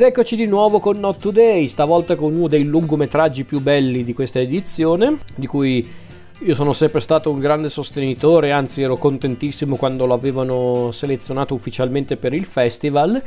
Ed eccoci di nuovo con Not Today, stavolta con uno dei lungometraggi più belli di questa edizione, di cui io sono sempre stato un grande sostenitore, anzi ero contentissimo quando l'avevano selezionato ufficialmente per il festival.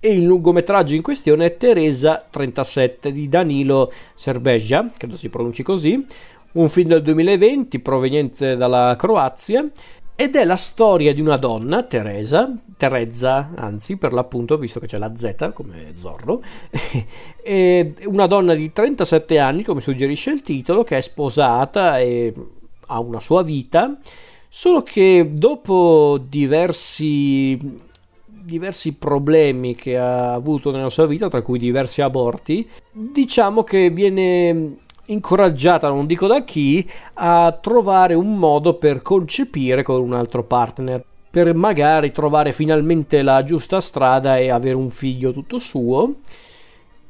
E il lungometraggio in questione è Teresa 37 di Danilo Serbeja, credo si pronunci così, un film del 2020 proveniente dalla Croazia ed è la storia di una donna, Teresa, Terezza, anzi per l'appunto, visto che c'è la Z come Zorro, una donna di 37 anni, come suggerisce il titolo, che è sposata e ha una sua vita, solo che dopo diversi, diversi problemi che ha avuto nella sua vita, tra cui diversi aborti, diciamo che viene incoraggiata, non dico da chi, a trovare un modo per concepire con un altro partner, per magari trovare finalmente la giusta strada e avere un figlio tutto suo.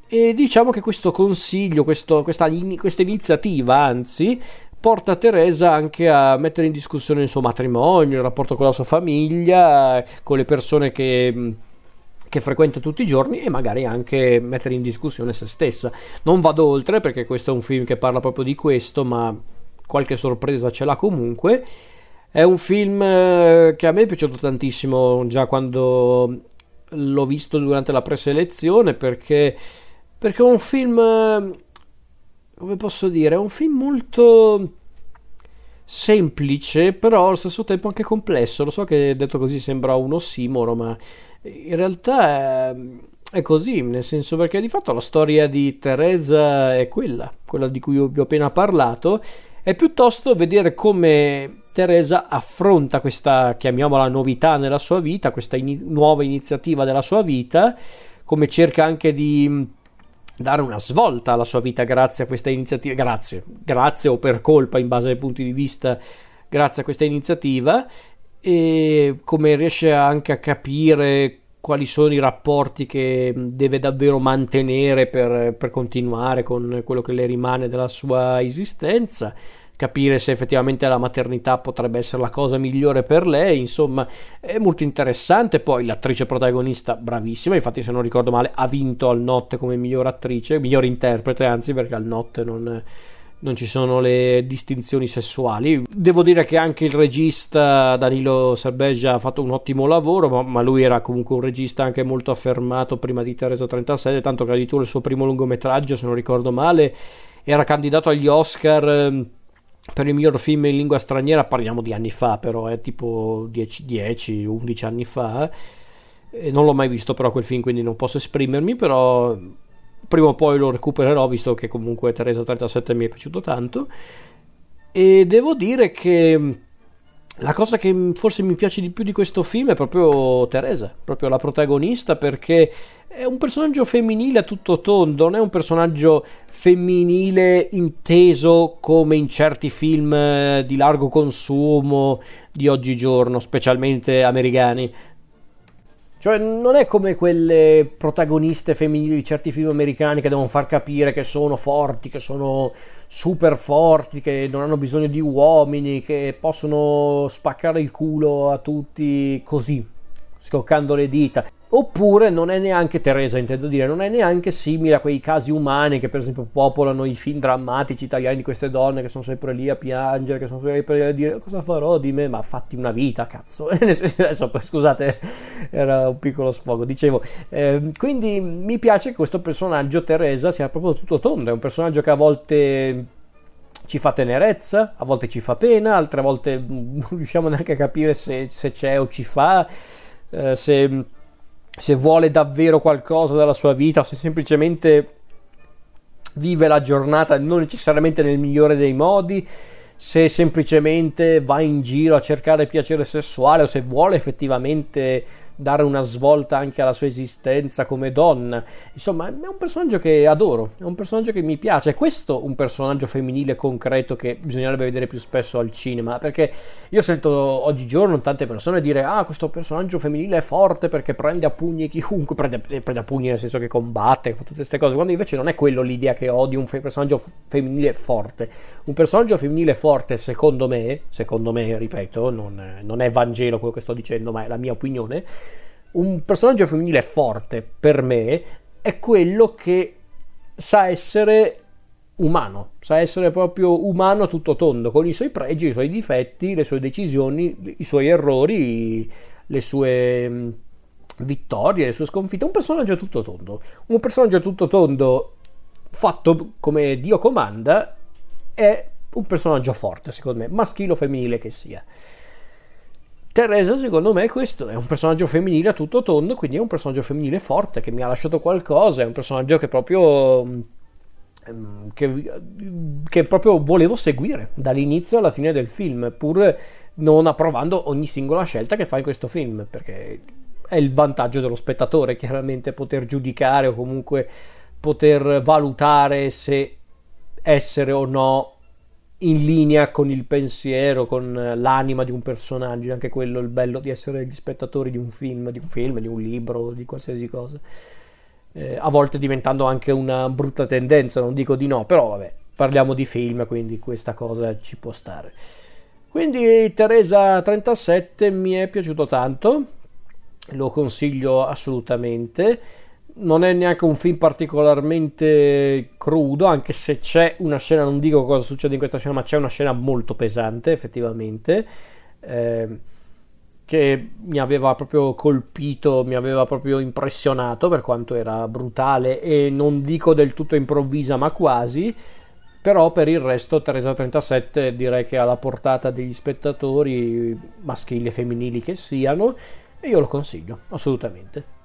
E diciamo che questo consiglio, questo, questa, questa iniziativa, anzi, porta Teresa anche a mettere in discussione il suo matrimonio, il rapporto con la sua famiglia, con le persone che che frequenta tutti i giorni e magari anche mettere in discussione se stessa. Non vado oltre perché questo è un film che parla proprio di questo, ma qualche sorpresa ce l'ha comunque. È un film eh, che a me è piaciuto tantissimo già quando l'ho visto durante la preselezione perché, perché è un film, eh, come posso dire, è un film molto semplice, però allo stesso tempo anche complesso. Lo so che detto così sembra un ossimoro, ma in realtà è, è, così, nel senso perché di fatto la storia di Teresa è quella, quella di cui vi ho appena parlato, è piuttosto vedere come Teresa affronta questa, chiamiamola novità nella sua vita, questa in, nuova iniziativa della sua vita, come cerca anche di dare una svolta alla sua vita grazie a questa iniziativa, grazie, grazie o per colpa in base ai punti di vista, grazie a questa iniziativa. E come riesce anche a capire quali sono i rapporti che deve davvero mantenere per, per continuare con quello che le rimane della sua esistenza capire se effettivamente la maternità potrebbe essere la cosa migliore per lei, insomma è molto interessante, poi l'attrice protagonista bravissima, infatti se non ricordo male ha vinto al Notte come miglior attrice, miglior interprete anzi perché al Notte non non ci sono le distinzioni sessuali. Devo dire che anche il regista Danilo Serbegia ha fatto un ottimo lavoro, ma, ma, lui era comunque un regista anche molto affermato prima di Teresa 37, tanto che addirittura il suo primo lungometraggio, se non ricordo male, era candidato agli Oscar ehm, per il miglior film in lingua straniera, parliamo di anni fa però, è tipo 10-11 anni fa. E non l'ho mai visto però quel film, quindi non posso esprimermi, però prima o poi lo recupererò visto che comunque Teresa 37 mi è piaciuto tanto e devo dire che la cosa che forse mi piace di più di questo film è proprio Teresa, proprio la protagonista perché è un personaggio femminile a tutto tondo, non è un personaggio femminile inteso come in certi film eh, di largo consumo di oggigiorno, specialmente americani. Cioè, non è come quelle protagoniste femminili di certi film americani che devono far capire che sono forti, che sono super forti, che non hanno bisogno di uomini, che possono spaccare il culo a tutti così, scoccando le dita. Oppure non è neanche Teresa, intendo dire, non è neanche simile a quei casi umani che per esempio popolano i film drammatici italiani di queste donne che sono sempre lì a piangere, che sono sempre lì a dire cosa farò di me, ma fatti una vita, cazzo. Adesso, scusate, era un piccolo sfogo. Dicevo, eh, quindi mi piace che questo personaggio Teresa sia proprio tutto tondo, è un personaggio che a volte ci fa tenerezza, a volte ci fa pena, altre volte non riusciamo neanche a capire se, se c'è o ci fa, eh, se se vuole davvero qualcosa dalla sua vita se semplicemente vive la giornata non necessariamente nel migliore dei modi, se semplicemente va in giro a cercare piacere sessuale o se vuole effettivamente dare una svolta anche alla sua esistenza come donna. Insomma, è un personaggio che adoro, è un personaggio che mi piace. È questo un personaggio femminile concreto che bisognerebbe vedere più spesso al cinema, perché io sento oggigiorno tante persone dire "Ah, questo personaggio femminile è forte perché prende a pugni chiunque, prende, prende a pugni nel senso che combatte, fa tutte queste cose", quando invece non è quello l'idea che ho di un fe- personaggio femminile forte. Un personaggio femminile forte, secondo me, secondo me, ripeto, non, non è Vangelo quello che sto dicendo, ma è la mia opinione un personaggio femminile forte per me è quello che sa essere umano, sa essere proprio umano tutto tondo, con i suoi pregi, i suoi difetti, le sue decisioni, i suoi errori, le sue mm, vittorie, le sue sconfitte. Un personaggio tutto tondo. Un personaggio tutto tondo fatto come Dio comanda è un personaggio forte, secondo me, maschile o femminile che sia. Teresa, secondo me, questo è un personaggio femminile a tutto tondo, quindi è un personaggio femminile forte che mi ha lasciato qualcosa, è un personaggio che proprio mm, che, che, proprio volevo seguire dall'inizio alla fine del film, pur non approvando ogni singola scelta che fa in questo film, perché è il vantaggio dello spettatore, chiaramente, poter giudicare o comunque poter valutare se essere o no in linea con il pensiero, con l'anima di un personaggio, anche quello il bello di essere gli spettatori di un film, di un film, di un libro, di qualsiasi cosa eh, a volte diventando anche una brutta tendenza, non dico di no, però vabbè, parliamo di film, quindi questa cosa ci può stare. Quindi Teresa 37 mi è piaciuto tanto, lo consiglio assolutamente. Non è neanche un film particolarmente crudo, anche se c'è una scena, non dico cosa succede in questa scena, ma c'è una scena molto pesante, effettivamente. Eh, che mi aveva proprio colpito, mi aveva proprio impressionato per quanto era brutale e non dico del tutto improvvisa ma quasi, però per il resto Teresa 37 direi che è alla portata degli spettatori maschili e femminili che siano e io lo consiglio assolutamente.